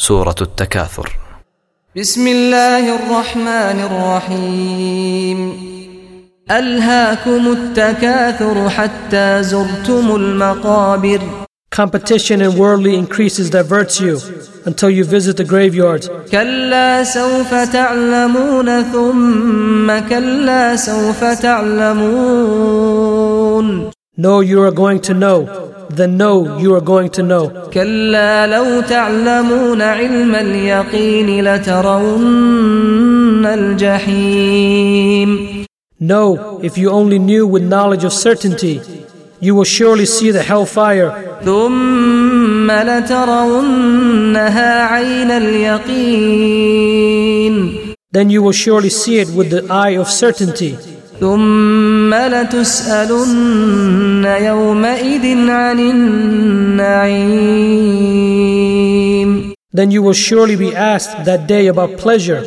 سورة التكاثر بسم الله الرحمن الرحيم ألهاكم التكاثر حتى زرتم المقابر Competition in worldly increases diverts you until you visit the graveyards. كلا سوف تعلمون ثم كلا سوف تعلمون No, you are going to know. Then no, you are going to know. كلا لو تعلمون علم اليقين لترون الجحيم No, if you only knew with knowledge of certainty, you will surely see the hellfire. ثم لترونها عين اليقين Then you will surely see it with the eye of certainty. ثم لتسألن يومئذ عن النعيم Then you will surely be asked that day about pleasure.